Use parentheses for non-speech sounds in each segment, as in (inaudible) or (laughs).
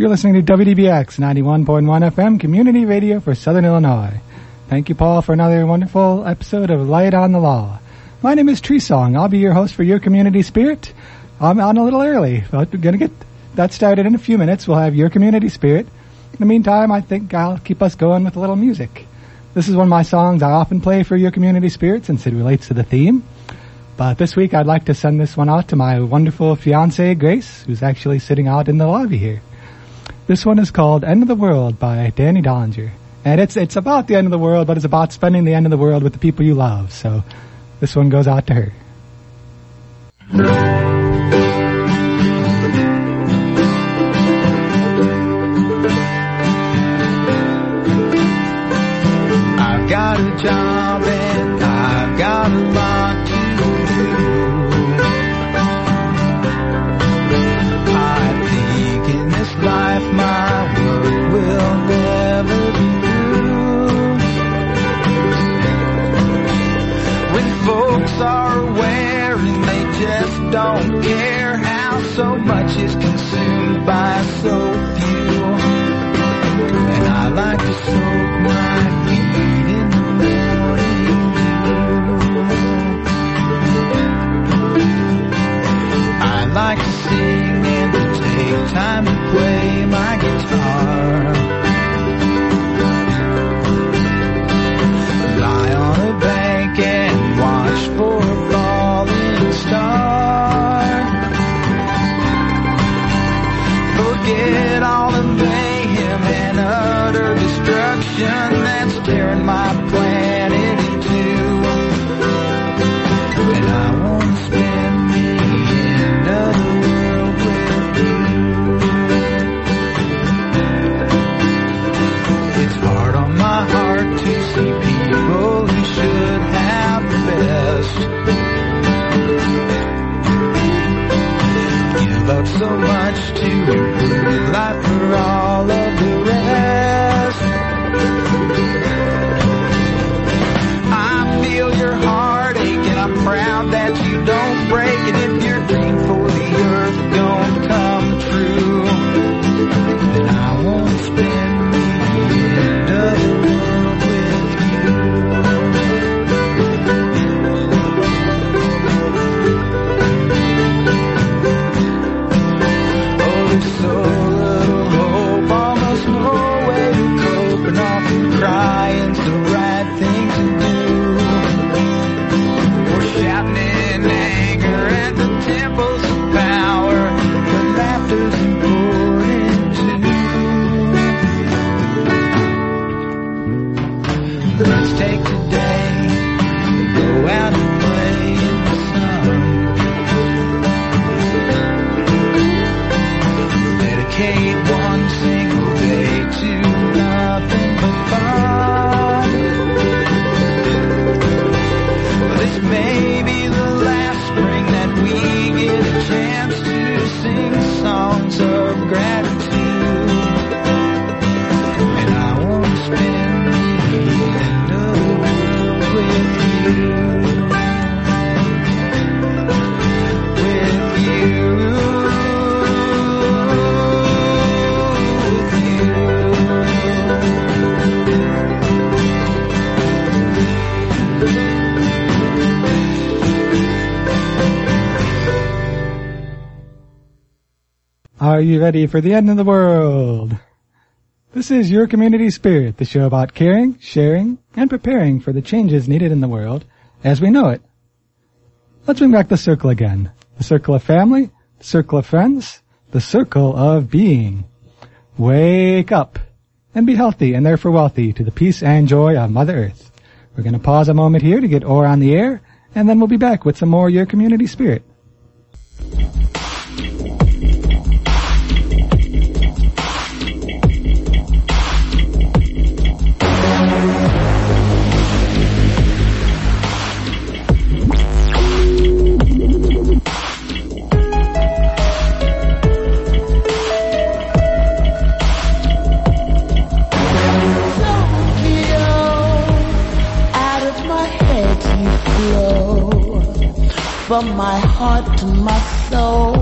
You're listening to WDBX 91.1 FM Community Radio for Southern Illinois. Thank you, Paul, for another wonderful episode of Light on the Law. My name is Tree Song. I'll be your host for Your Community Spirit. I'm on a little early, but we're going to get that started in a few minutes. We'll have Your Community Spirit. In the meantime, I think I'll keep us going with a little music. This is one of my songs I often play for Your Community Spirit since it relates to the theme. But this week I'd like to send this one out to my wonderful fiancée, Grace, who's actually sitting out in the lobby here. This one is called End of the World by Danny Dollinger. And it's, it's about the end of the world, but it's about spending the end of the world with the people you love. So this one goes out to her. Got a job and I've got a lot ready for the end of the world? This is Your Community Spirit, the show about caring, sharing, and preparing for the changes needed in the world as we know it. Let's bring back the circle again. The circle of family, the circle of friends, the circle of being. Wake up and be healthy and therefore wealthy to the peace and joy of Mother Earth. We're going to pause a moment here to get ore on the air, and then we'll be back with some more Your Community Spirit. from my heart to my soul.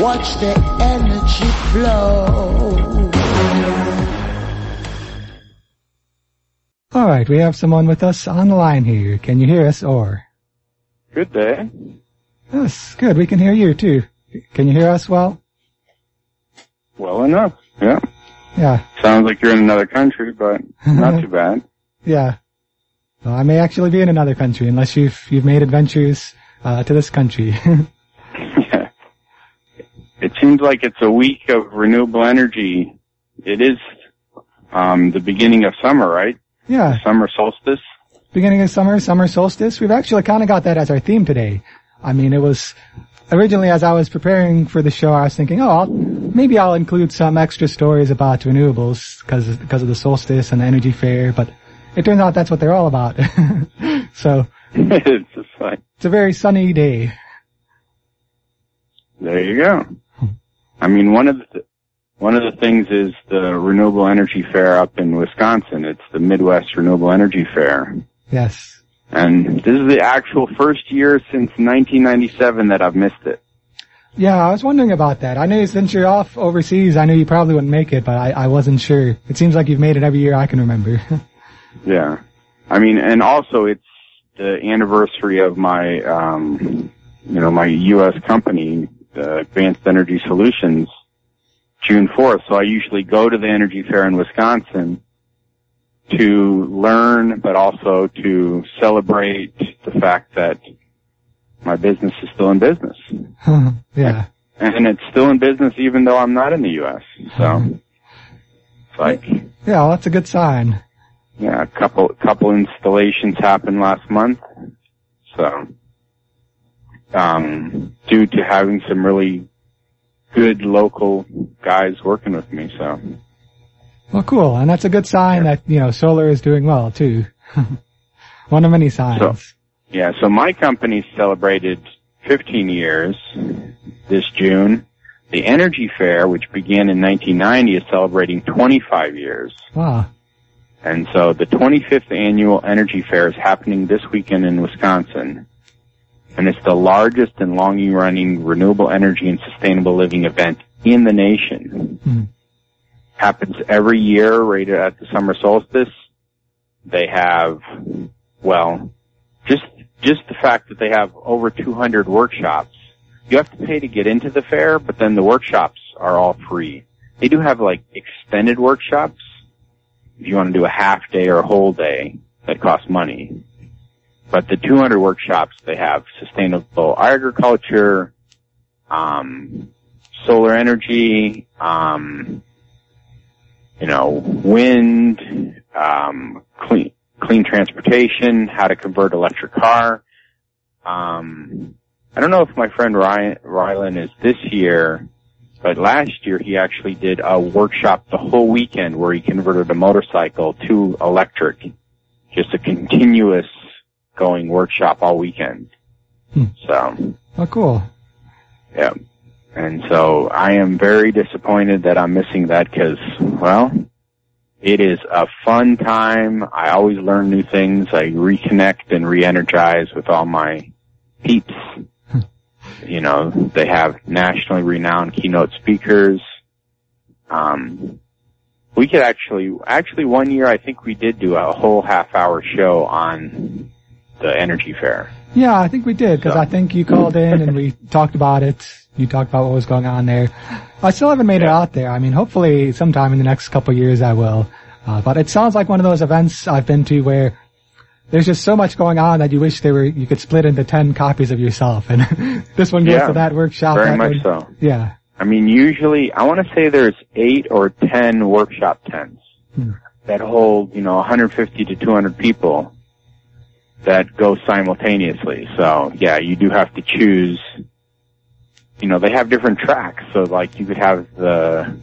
Watch the energy flow. All right, we have someone with us on the line here. Can you hear us or? Good day. Yes, good. We can hear you too. Can you hear us well? Well enough, yeah. Yeah. Sounds like you're in another country, but not (laughs) too bad. Yeah. Well, I may actually be in another country unless you've, you've made adventures uh, to this country. (laughs) yeah. It seems like it's a week of renewable energy. It is um, the beginning of summer, right? yeah, Summer solstice. beginning of summer, summer solstice. We've actually kind of got that as our theme today. I mean, it was originally as I was preparing for the show, I was thinking, oh, I'll, maybe I'll include some extra stories about renewables because because of the solstice and the energy fair. But it turns out that's what they're all about. (laughs) so (laughs) it's just like it's a very sunny day. there you go. I mean, one of the th- one of the things is the renewable energy fair up in Wisconsin. It's the Midwest Renewable Energy Fair. Yes. And this is the actual first year since 1997 that I've missed it. Yeah, I was wondering about that. I knew since you're off overseas, I knew you probably wouldn't make it, but I, I wasn't sure. It seems like you've made it every year I can remember. (laughs) Yeah. I mean, and also it's the anniversary of my, um, you know, my U.S. company, uh, Advanced Energy Solutions, June 4th. So I usually go to the energy fair in Wisconsin to learn, but also to celebrate the fact that my business is still in business. (laughs) yeah. And it's still in business even though I'm not in the U.S. So (laughs) it's like, Yeah, well, that's a good sign. Yeah, a couple couple installations happened last month. So, um, due to having some really good local guys working with me. So, Well, cool. And that's a good sign that, you know, solar is doing well too. (laughs) One of many signs. So- yeah. So my company celebrated 15 years this June. The Energy Fair, which began in 1990, is celebrating 25 years. Wow. And so the 25th annual Energy Fair is happening this weekend in Wisconsin. And it's the largest and longest running renewable energy and sustainable living event in the nation. Hmm. Happens every year right at the summer solstice. They have, well, just, just the fact that they have over 200 workshops. You have to pay to get into the fair, but then the workshops are all free. They do have like extended workshops, if you want to do a half day or a whole day, that costs money. But the 200 workshops, they have sustainable agriculture, um, solar energy, um, you know, wind, um, clean, clean transportation, how to convert electric car. Um, I don't know if my friend Ryan, is this year, but last year he actually did a workshop the whole weekend where he converted a motorcycle to electric. Just a continuous going workshop all weekend. Hmm. So, Oh, cool. yeah. And so I am very disappointed that I'm missing that because, well, it is a fun time. I always learn new things. I reconnect and re-energize with all my peeps. You know, they have nationally renowned keynote speakers. Um, we could actually, actually one year I think we did do a whole half hour show on the energy fair. Yeah, I think we did because So- I think you called in and we (laughs) talked about it. You talked about what was going on there. I still haven't made it out there. I mean, hopefully sometime in the next couple of years I will. Uh, but it sounds like one of those events I've been to where there's just so much going on that you wish there were you could split into ten copies of yourself, and (laughs) this one goes Yeah, to that workshop. Very that much so. Yeah. I mean, usually, I want to say there's eight or ten workshop tents Hmm. that hold, you know, 150 to 200 people that go simultaneously. So, yeah, you do have to choose. You know, they have different tracks. So, like, you could have the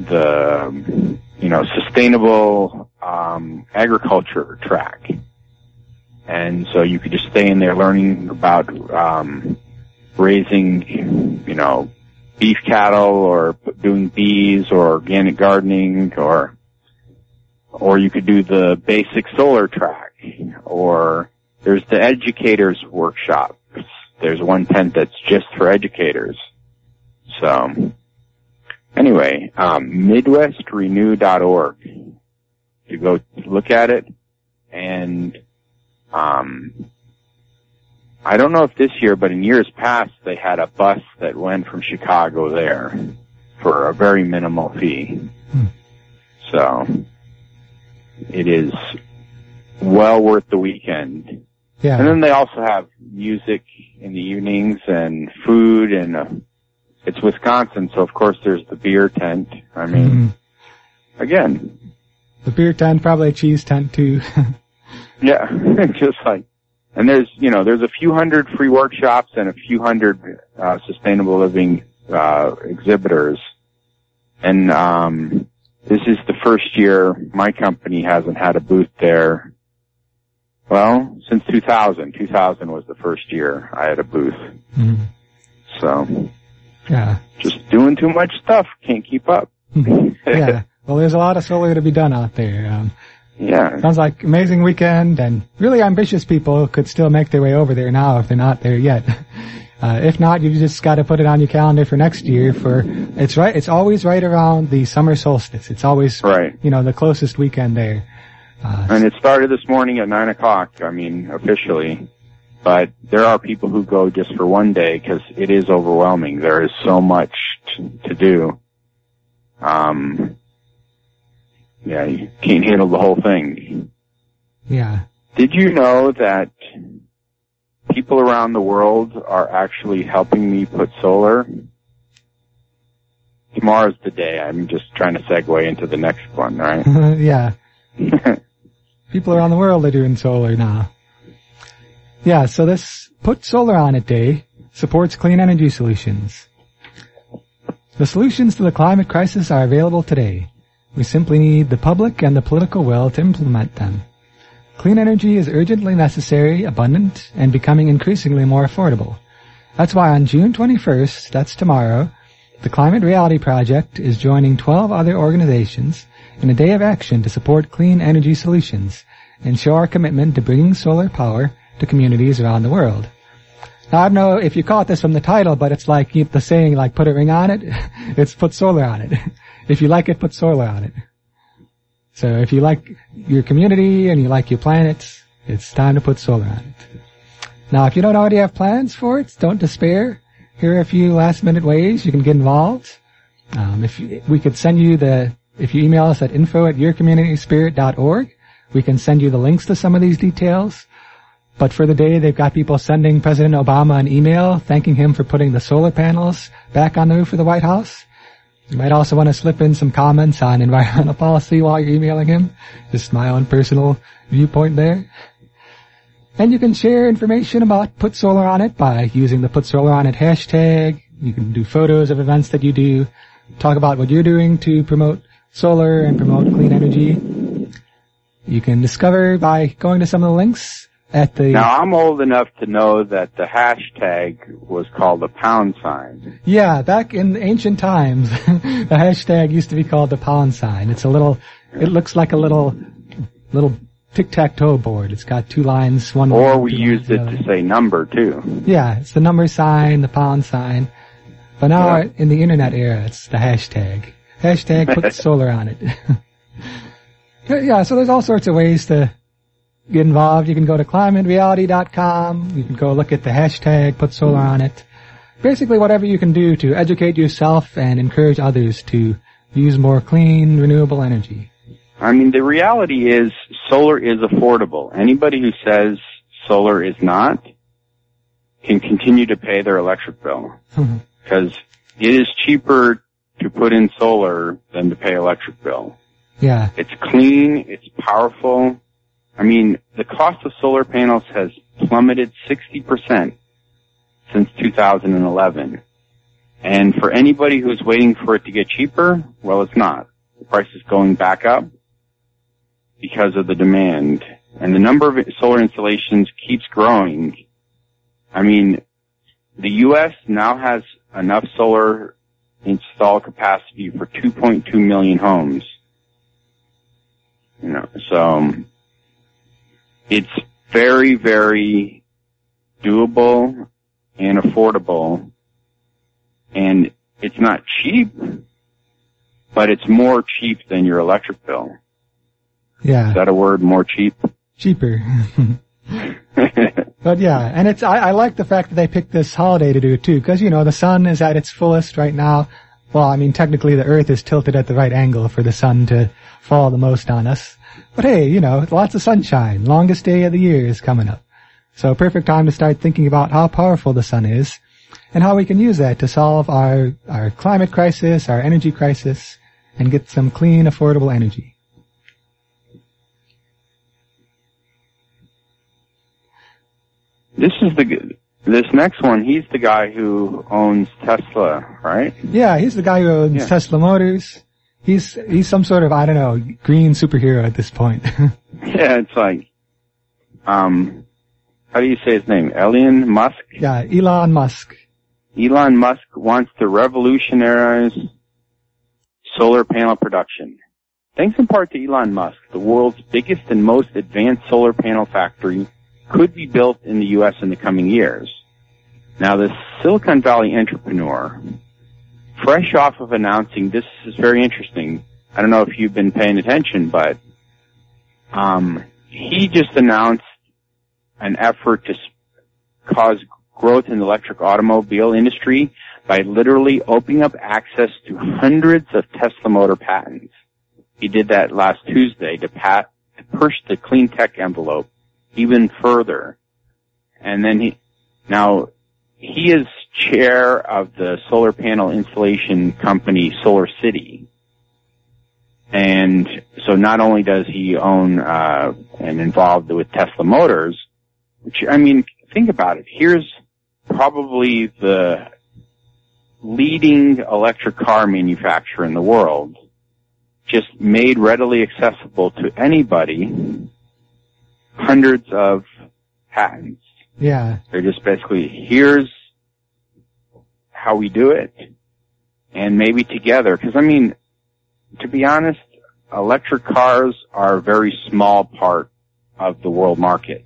the you know sustainable um, agriculture track, and so you could just stay in there learning about um, raising, you know, beef cattle or doing bees or organic gardening or or you could do the basic solar track or there's the educators workshop. There's one tent that's just for educators. So anyway, um, MidwestRenew.org. You go look at it. and um, I don't know if this year, but in years past, they had a bus that went from Chicago there for a very minimal fee. Hmm. So it is well worth the weekend. Yeah. And then they also have music in the evenings and food and uh, it's Wisconsin, so of course there's the beer tent. I mean, Mhm. again, The beer tent, probably a cheese tent too. (laughs) yeah, (laughs) just like, and there's, you know, there's a few hundred free workshops and a few hundred, uh, sustainable living, uh, exhibitors. And, um, this is the first year my company hasn't had a booth there. Well, since 2000. 2000 was the first year I had a booth. Mhm. So, Yeah. just doing too much stuff. Can't keep up. (laughs) yeah. Well, there's a lot of solar to be done out there. Um, Yeah. sounds like amazing weekend, and really ambitious people could still make their way over there now if they're not there yet. (laughs) Uh, if not, you just got to put it on your calendar for next year. For it's right, it's always right around the summer solstice. It's always Right. you know the closest weekend there. Uh, And it started this morning at nine o'clock. I mean, officially. But there are people who go just for one day because it is overwhelming. There is so much t- to do. Um, yeah, you can't handle the whole thing. yeah. Did you know that people around the world are actually helping me put solar? Tomorrow's the day. I'm just trying to segue into the next one, right? (laughs) yeah. (laughs) People around the world are doing solar now. Yeah, so this Put Solar On It Day supports clean energy solutions. The solutions to the climate crisis are available today. We simply need the public and the political will to implement them. Clean energy is urgently necessary, abundant, and becoming increasingly more affordable. That's why on June 21st, that's tomorrow, the Climate Reality Project is joining 12 other organizations in a day of action to support clean energy solutions and show our commitment to bringing solar power to communities around the world. Now, I don't know if you caught this from the title, but it's like the saying, like put a ring on it. (laughs) It's put solar on it. If you like it, put solar on it. So if you like your community and you like your planet, it's time to put solar on it. Now, if you don't already have plans for it, don't despair. Here are a few last minute ways you can get involved. Um, if you, we could send you the, if you email us at info at yourcommunityspirit.org, we can send you the links to some of these details. But for the day, they've got people sending President Obama an email thanking him for putting the solar panels back on the roof of the White House. You might also want to slip in some comments on environmental (laughs) policy while you're emailing him. Just my own personal viewpoint there. And you can share information about Put Solar On It by using the Put Solar On It hashtag. You can do photos of events that you do, talk about what you're doing to promote solar and promote clean energy. You can discover by going to some of the links at the Now I'm old enough to know that the hashtag was called the pound sign. Yeah, back in ancient times, (laughs) the hashtag used to be called the pound sign. It's a little, it looks like a little, little tic-tac-toe board. It's got two lines, one Or we used it to say number too. Yeah, it's the number sign, the pound sign. But now Yeah. in the internet era, it's the hashtag. Hashtag put (laughs) solar on it. (laughs) yeah, so there's all sorts of ways to get involved. You can go to climatereality.com. You can go look at the hashtag put solar on it. Basically whatever you can do to educate yourself and encourage others to use more clean, renewable energy. I mean, the reality is solar is affordable. Anybody who says solar is not can continue to pay their electric bill (laughs) because it is cheaper to put in solar than to pay electric bill. yeah. It's clean, it's powerful. I mean, the cost of solar panels has plummeted 60% since 2011. And for anybody who's waiting for it to get cheaper, well, it's not. The price is going back up because of the demand. And the number of solar installations keeps growing. I mean, the U.S. now has enough solar install capacity for 2.2 million homes. You know, so um, it's very, very doable and affordable, and it's not cheap, but it's more cheap than your electric bill. Yeah. Is that a word? More cheap? cheaper. (laughs) but yeah, and it's I, I like the fact that they picked this holiday to do it too, because you know the sun is at its fullest right now. Well, I mean technically the Earth is tilted at the right angle for the sun to fall the most on us. But hey, you know, lots of sunshine. Longest day of the year is coming up. So perfect time to start thinking about how powerful the sun is and how we can use that to solve our, our climate crisis, our energy crisis, and get some clean, affordable energy. This is the this next one. He's the guy who owns Tesla, right? Yeah, he's the guy who owns Yeah. Tesla Motors. He's, he's some sort of, I don't know, green superhero at this point. (laughs) Yeah, it's like, um, how do you say his name? Elon Musk. yeah, Elon Musk. Elon Musk wants to revolutionize solar panel production. Thanks in part to Elon Musk, the world's biggest and most advanced solar panel factory could be built in the U.S. in the coming years. Now, this Silicon Valley entrepreneur, fresh off of announcing, this is very interesting. I don't know if you've been paying attention, but um, he just announced an effort to s- cause growth in the electric automobile industry by literally opening up access to hundreds of Tesla motor patents. He did that last Tuesday to, pat, to push the clean tech envelope even further. And then he, now he is chair of the solar panel installation company Solar City. And so not only does he own, uh, and involved with Tesla Motors, which, I mean, think about it. Here's probably the leading electric car manufacturer in the world, just made readily accessible to anybody, hundreds of patents. Yeah, They're just basically, here's how we do it, and maybe together. Because I mean, to be honest, electric cars are a very small part of the world market.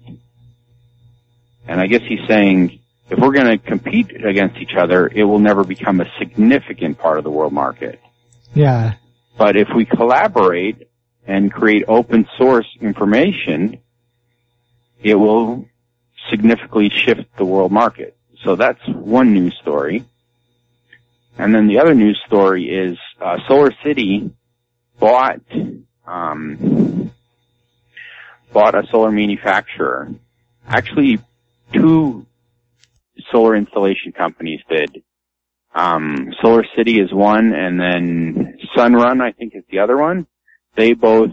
And I guess he's saying, if we're going to compete against each other, it will never become a significant part of the world market. yeah, But if we collaborate and create open source information, it will significantly shift the world market. So that's one news story. And then the other news story is uh, Solar City bought um, bought a solar manufacturer. Actually, two solar installation companies did. Um, Solar City is one, and then Sunrun, I think, is the other one. They both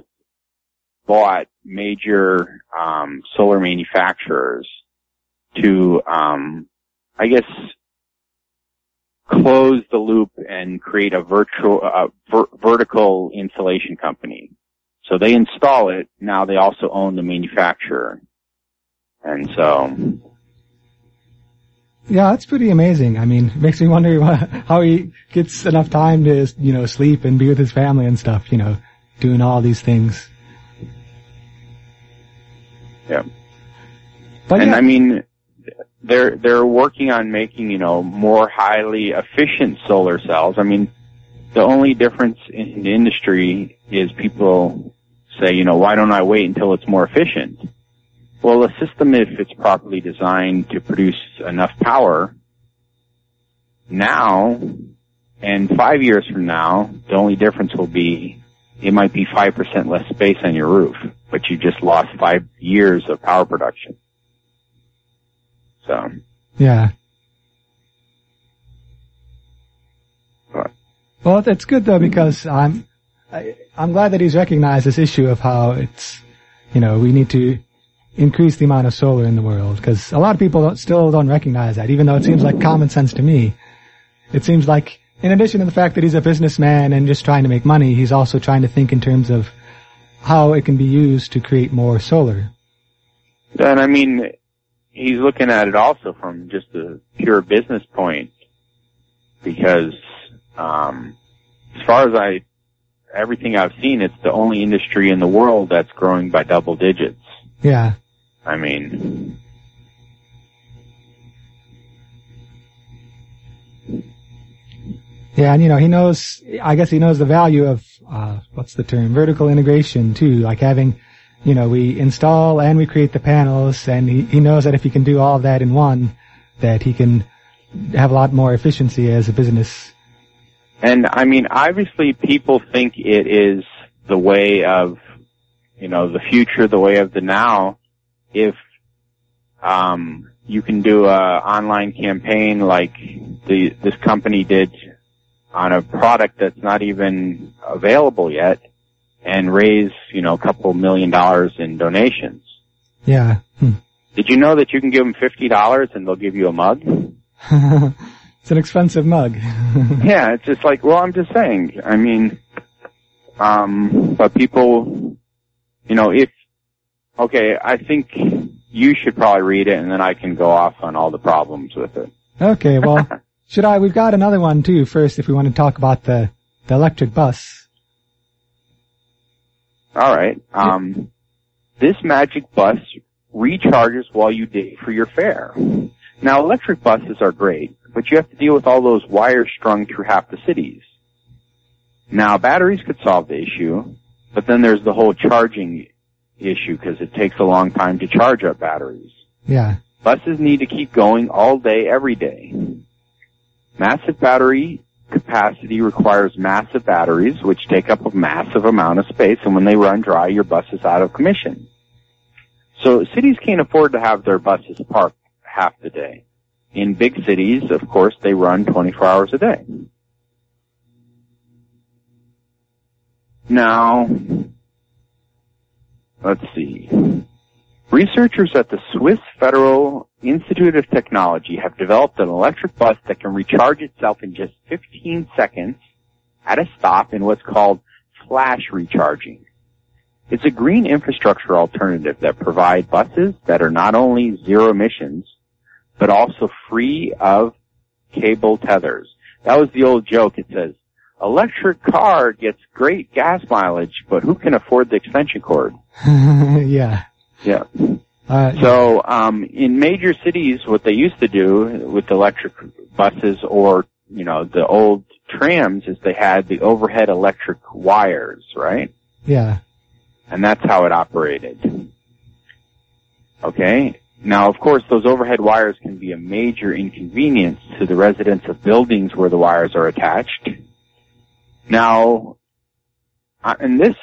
bought major um, solar manufacturers to, um, I guess, close the loop and create a virtual, uh, ver- vertical installation company. So they install it. Now they also own the manufacturer, and so yeah, that's pretty amazing. I mean, it (laughs) makes me wonder (laughs) how he gets enough time to, you know, sleep and be with his family and stuff, you know, doing all these things. yeah. But and yeah, I mean, they're they're working on making you know more highly efficient solar cells. I mean, the only difference in the industry is people say, you know, why don't I wait until it's more efficient? Well, a system, if it's properly designed to produce enough power, now and five years from now, the only difference will be it might be 5% less space on your roof, but you just lost five years of power production. So, yeah. but, Well, that's good though because I'm, I, I'm glad that he's recognized this issue of how it's, you know, we need to increase the amount of solar in the world because a lot of people don't, still don't recognize that, even though it seems like common sense to me. It seems like, in addition to the fact that he's a businessman and just trying to make money, he's also trying to think in terms of how it can be used to create more solar. and I mean, he's looking at it also from just a pure business point because, um, as far as I, everything I've seen, it's the only industry in the world that's growing by double digits. Yeah. I mean, Yeah, and you know, he knows, I guess he knows the value of, uh, what's the term, vertical integration too, like having you know, we install and we create the panels, and he, he knows that if he can do all of that in one, that he can have a lot more efficiency as a business. And I mean, obviously people think it is the way of, you know, the future, the way of the now. If, um, you can do a online campaign like the, this company did on a product that's not even available yet and raise, you know, a couple million dollars in donations. Yeah. Hmm. Did you know that you can give them $50 and they'll give you a mug? (laughs) it's an expensive mug. (laughs) yeah, it's just like, well, I'm just saying. I mean, um, but people, you know, if, okay, I think you should probably read it and then I can go off on all the problems with it. Okay, well, (laughs) should I? We've got another one too first if we want to talk about the, the electric bus. Alright, um, this magic bus recharges while you dig for your fare. Now electric buses are great, but you have to deal with all those wires strung through half the cities. Now batteries could solve the issue, but then there's the whole charging issue because it takes a long time to charge up batteries. Yeah. Buses need to keep going all day, every day. Massive battery capacity requires massive batteries, which take up a massive amount of space, and when they run dry, your bus is out of commission. So cities can't afford to have their buses parked half the day. In big cities, of course, they run 24 hours a day. Now, let's see. Researchers at the Swiss Federal Institute of Technology have developed an electric bus that can recharge itself in just 15 seconds at a stop in what's called flash recharging. It's a green infrastructure alternative that provide buses that are not only zero emissions, but also free of cable tethers. That was the old joke. It says, electric car gets great gas mileage, but who can afford the extension cord? (laughs) yeah. Yeah. Uh, So, um, in major cities, what they used to do with electric buses or, you know, the old trams is they had the overhead electric wires, right? yeah. And that's how it operated. Okay? Now, of course, those overhead wires can be a major inconvenience to the residents of buildings where the wires are attached. Now, uh, in this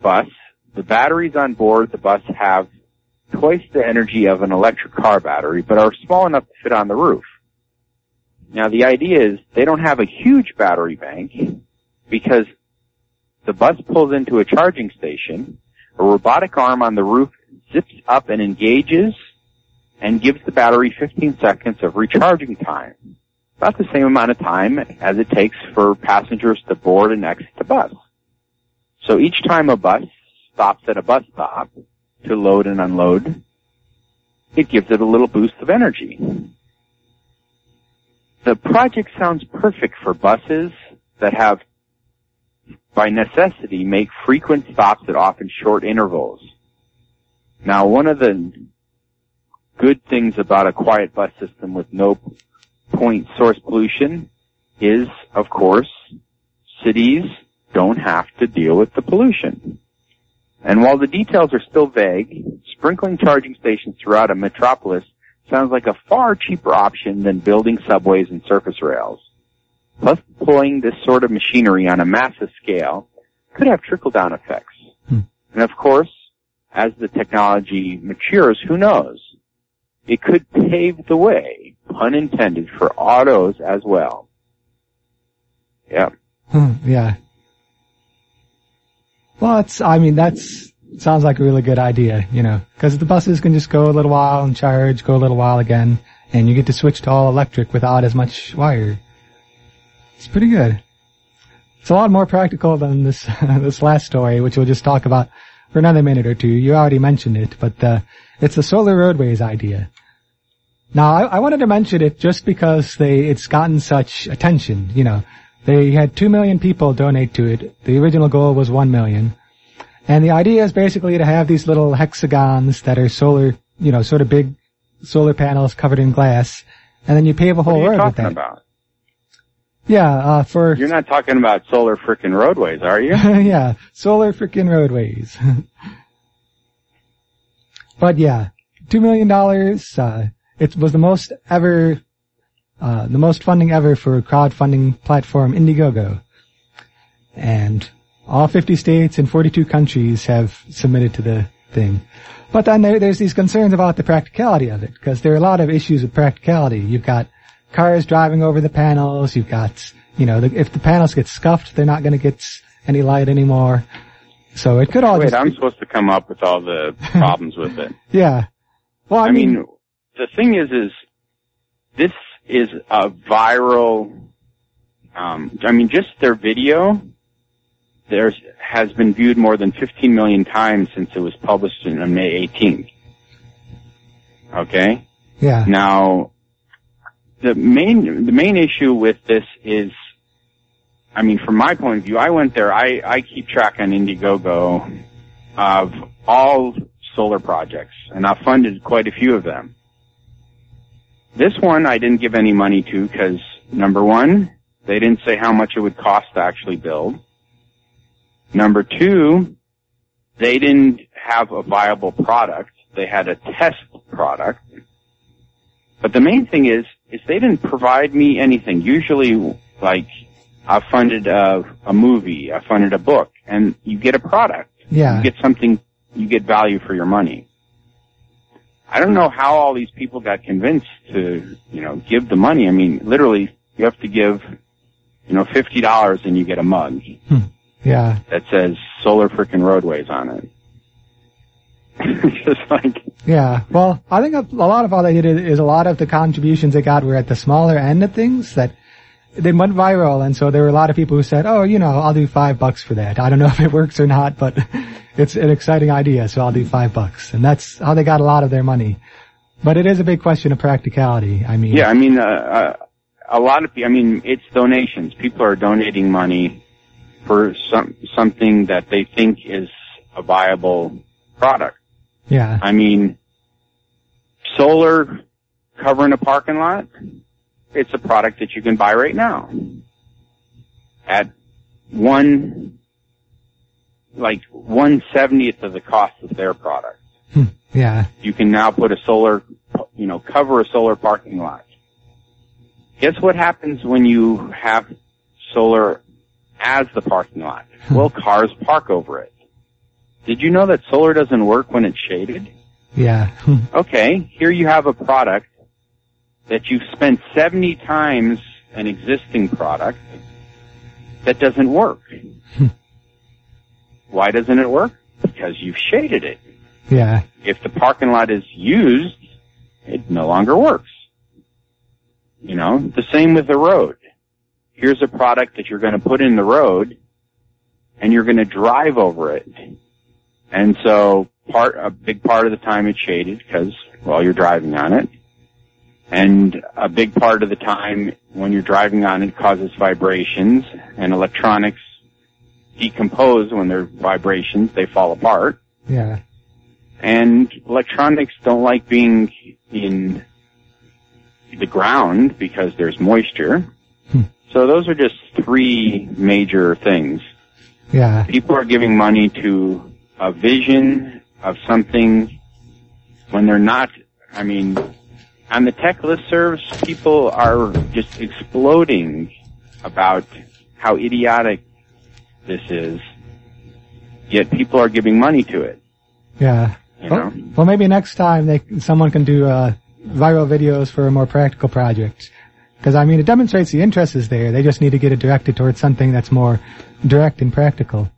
bus, the batteries on board the bus have twice the energy of an electric car battery, but are small enough to fit on the roof. Now the idea is they don't have a huge battery bank because the bus pulls into a charging station, a robotic arm on the roof zips up and engages and gives the battery 15 seconds of recharging time. About the same amount of time as it takes for passengers to board and exit the bus. So each time a bus stops at a bus stop to load and unload, it gives it a little boost of energy. The project sounds perfect for buses that have, by necessity, make frequent stops at often short intervals. Now, one of the good things about a quiet bus system with no point source pollution is, of course, cities don't have to deal with the pollution. And while the details are still vague, sprinkling charging stations throughout a metropolis sounds like a far cheaper option than building subways and surface rails. Plus, deploying this sort of machinery on a massive scale could have trickle-down effects. Hmm. And of course, as the technology matures, who knows? It could pave the way, pun intended, for autos as well. Yeah. Hmm, yeah. Well, it's, I mean, that's, sounds like a really good idea, you know, because the buses can just go a little while and charge, go a little while again, and you get to switch to all electric without as much wire. It's pretty good. It's a lot more practical than this, (laughs) this last story, which we'll just talk about for another minute or two. You already mentioned it, but, uh, it's the solar roadways idea. Now, I, I wanted to mention it just because they, it's gotten such attention, you know. They had two million people donate to it. The original goal was one million. And the idea is basically to have these little hexagons that are solar, you know, sort of big solar panels covered in glass. And then you pave a What whole are you road with talking that. about? Yeah, uh, for, You're not talking about solar freaking roadways, are you? (laughs) yeah, solar freaking roadways. (laughs) but yeah, two million dollars. Uh, it was the most ever, uh, the most funding ever for a crowdfunding platform Indiegogo, and all 50 states and 42 countries have submitted to the thing. But then there, there's these concerns about the practicality of it, because there are a lot of issues with practicality. You've got cars driving over the panels. You've got, you know, the, if the panels get scuffed, they're not going to get any light anymore. So it could all Wait, just, I'm supposed to come up with all the (laughs) problems with it. yeah. Well, I, I mean, the thing is, is this is a viral. Um, I mean, just their video. There's has been viewed more than 15 million times since it was published on May 18th. Okay. yeah, Now, the main the main issue with this is, I mean, from my point of view, I went there. I I keep track on Indiegogo of all solar projects, and I've funded quite a few of them. This one I didn't give any money to because number one, they didn't say how much it would cost to actually build. Number two, they didn't have a viable product. They had a test product. But the main thing is, is they didn't provide me anything. Usually, like, I funded a, a movie, I funded a book, and you get a product. yeah, You get something, you get value for your money. I don't know how all these people got convinced to, you know, give the money. I mean, literally, you have to give, you know, fifty dollars and you get a mug hmm. yeah, that says "Solar Frickin' Roadways" on it. (laughs) Just like, yeah. Well, I think a, lot of all they did is a lot of the contributions they got were at the smaller end of things that they went viral, and so there were a lot of people who said, "Oh, you know, I'll do five bucks for that." I don't know (laughs) if it works or not, but (laughs) it's an exciting idea, so I'll do five bucks, and that's how they got a lot of their money. But it is a big question of practicality. I mean, yeah, I mean, uh, uh, a lot of people. I mean, it's donations. People are donating money for some something that they think is a viable product. yeah, I mean, solar covering a parking lot, it's a product that you can buy right now. At one, like one seventieth of the cost of their product. Hmm. yeah, You can now put a solar, you know, cover a solar parking lot. Guess what happens when you have solar as the parking lot? Hmm. Well, cars park over it. Did you know that solar doesn't work when it's shaded? yeah, hmm. Okay, here you have a product that you've spent 70 times an existing product that doesn't work. Hmm. Why doesn't it work? Because you've shaded it. yeah, If the parking lot is used, it no longer works. You know, the same with the road. Here's a product that you're going to put in the road and you're going to drive over it. And so part, a big part of the time it's shaded because, well, you're driving on it. And a big part of the time when you're driving on it causes vibrations and electronics decompose when there are vibrations, they fall apart yeah, and electronics don't like being in the ground because there's moisture. Hmm. So those are just three major things. yeah, People are giving money to a vision of something when they're not, I mean, on the tech listservs, people are just exploding about how idiotic this is, yet people are giving money to it, yeah. you Well, know? well, maybe next time they someone can do uh, viral videos for a more practical project. Because I mean, it demonstrates the interest is there. They just need to get it directed towards something that's more direct and practical.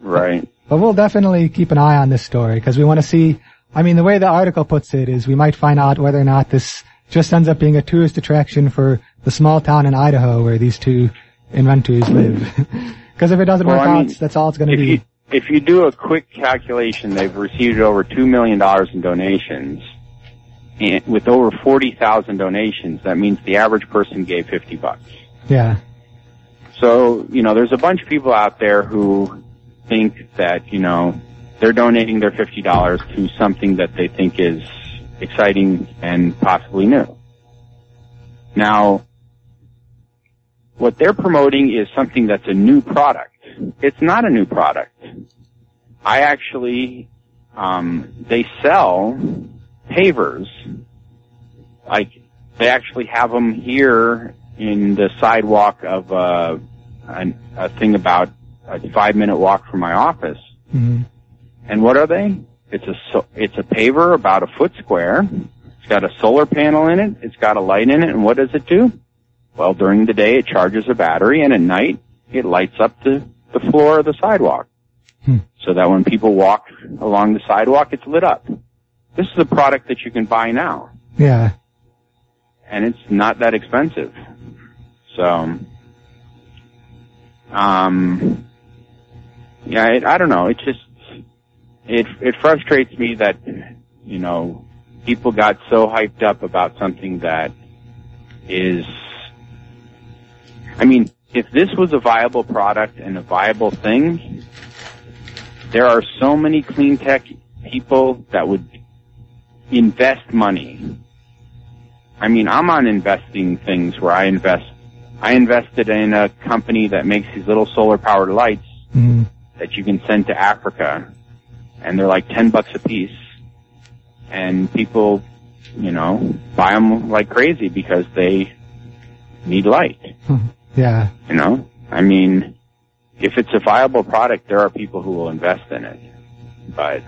Right. But we'll definitely keep an eye on this story because we want to see. I mean, the way the article puts it is we might find out whether or not this just ends up being a tourist attraction for the small town in Idaho where these two inventors live. (laughs) Because if it doesn't Well, work I out, that's all it's going to be. you if you do a quick calculation, they've received over two million dollars in donations, and with over forty thousand donations, that means the average person gave fifty bucks. yeah, So you know, there's a bunch of people out there who think that you know they're donating their fifty dollars to something that they think is exciting and possibly new. Now, what they're promoting is something that's a new product. It's not a new product. I actually um, they sell pavers. Like they actually have them here in the sidewalk of uh, a, a thing about a five minute walk from my office. hmm And what are they? It's a it's a paver about a foot square. It's got a solar panel in it. It's got a light in it. And what does it do? Well, during the day it charges a battery, and at night it lights up the the floor of the sidewalk, Hmm. so that when people walk along the sidewalk, it's lit up. This is a product that you can buy now, Yeah. and it's not that expensive. So, um, yeah, it, I don't know. It just it it frustrates me that you know people got so hyped up about something that is. I mean, if this was a viable product and a viable thing, there are so many clean tech people that would invest money. I mean, I'm on investing things where I invest. I invested in a company that makes these little solar powered lights hmm that you can send to Africa, and they're like ten bucks a piece, and people, you know, buy them like crazy because they need light. (laughs) Yeah. You know, I mean, if it's a viable product, there are people who will invest in it, but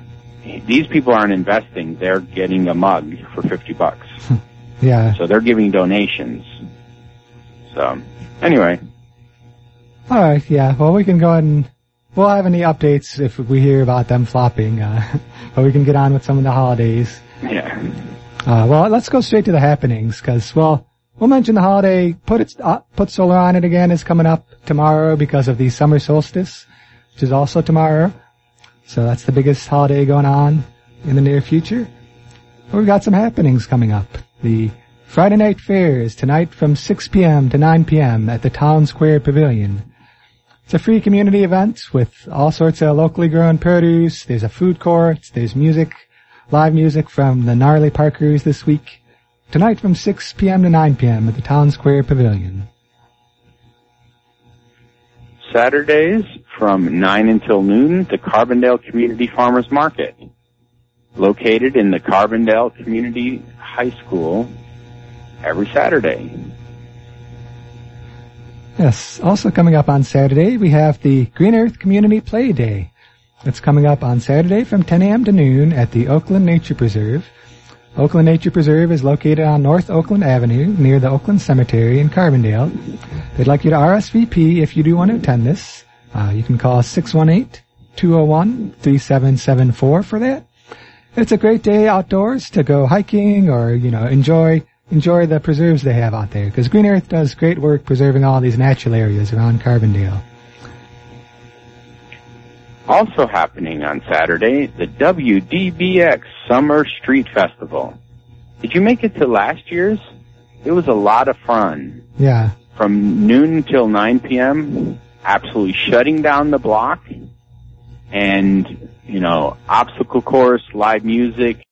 these people aren't investing; they're getting a mug for fifty bucks, (laughs) Yeah. so they're giving donations. So, anyway, All right. Yeah. Well, we can go ahead and we'll have any updates if we hear about them flopping. Uh, (laughs) but we can get on with some of the holidays. yeah. Uh, well, let's go straight to the happenings because, well, we'll mention the holiday. Put it, uh, put solar on it again is coming up tomorrow because of the summer solstice, which is also tomorrow. So that's the biggest holiday going on in the near future. We've got some happenings coming up. The Friday night fair is tonight from 6 p.m. to 9 p.m. at the Town Square Pavilion. It's a free community event with all sorts of locally grown produce. There's a food court. There's music, live music from the Gnarly Parkers this week. Tonight from 6 p.m. to 9 p.m. at the Town Square Pavilion. Saturdays from 9 until noon, the Carbondale Community Farmers Market, located in the Carbondale Community High School every Saturday. Yes. Also coming up on Saturday, we have the Green Earth Community Play Day. It's coming up on Saturday from 10 a.m. to noon at the Oakland Nature Preserve. Oakland Nature Preserve is located on North Oakland Avenue near the Oakland Cemetery in Carbondale. They'd like you to RSVP if you do want to attend this. Uh, you can call 618-201-3774 for that. It's a great day outdoors to go hiking or, you know, enjoy enjoy the preserves they have out there because Green Earth does great work preserving all these natural areas around Carbondale. Also happening on Saturday, the WDBX Summer Street Festival. Did you make it to last year's? It was a lot of fun. Yeah. From noon until 9 p.m., absolutely shutting down the block and, you know, obstacle course, live music,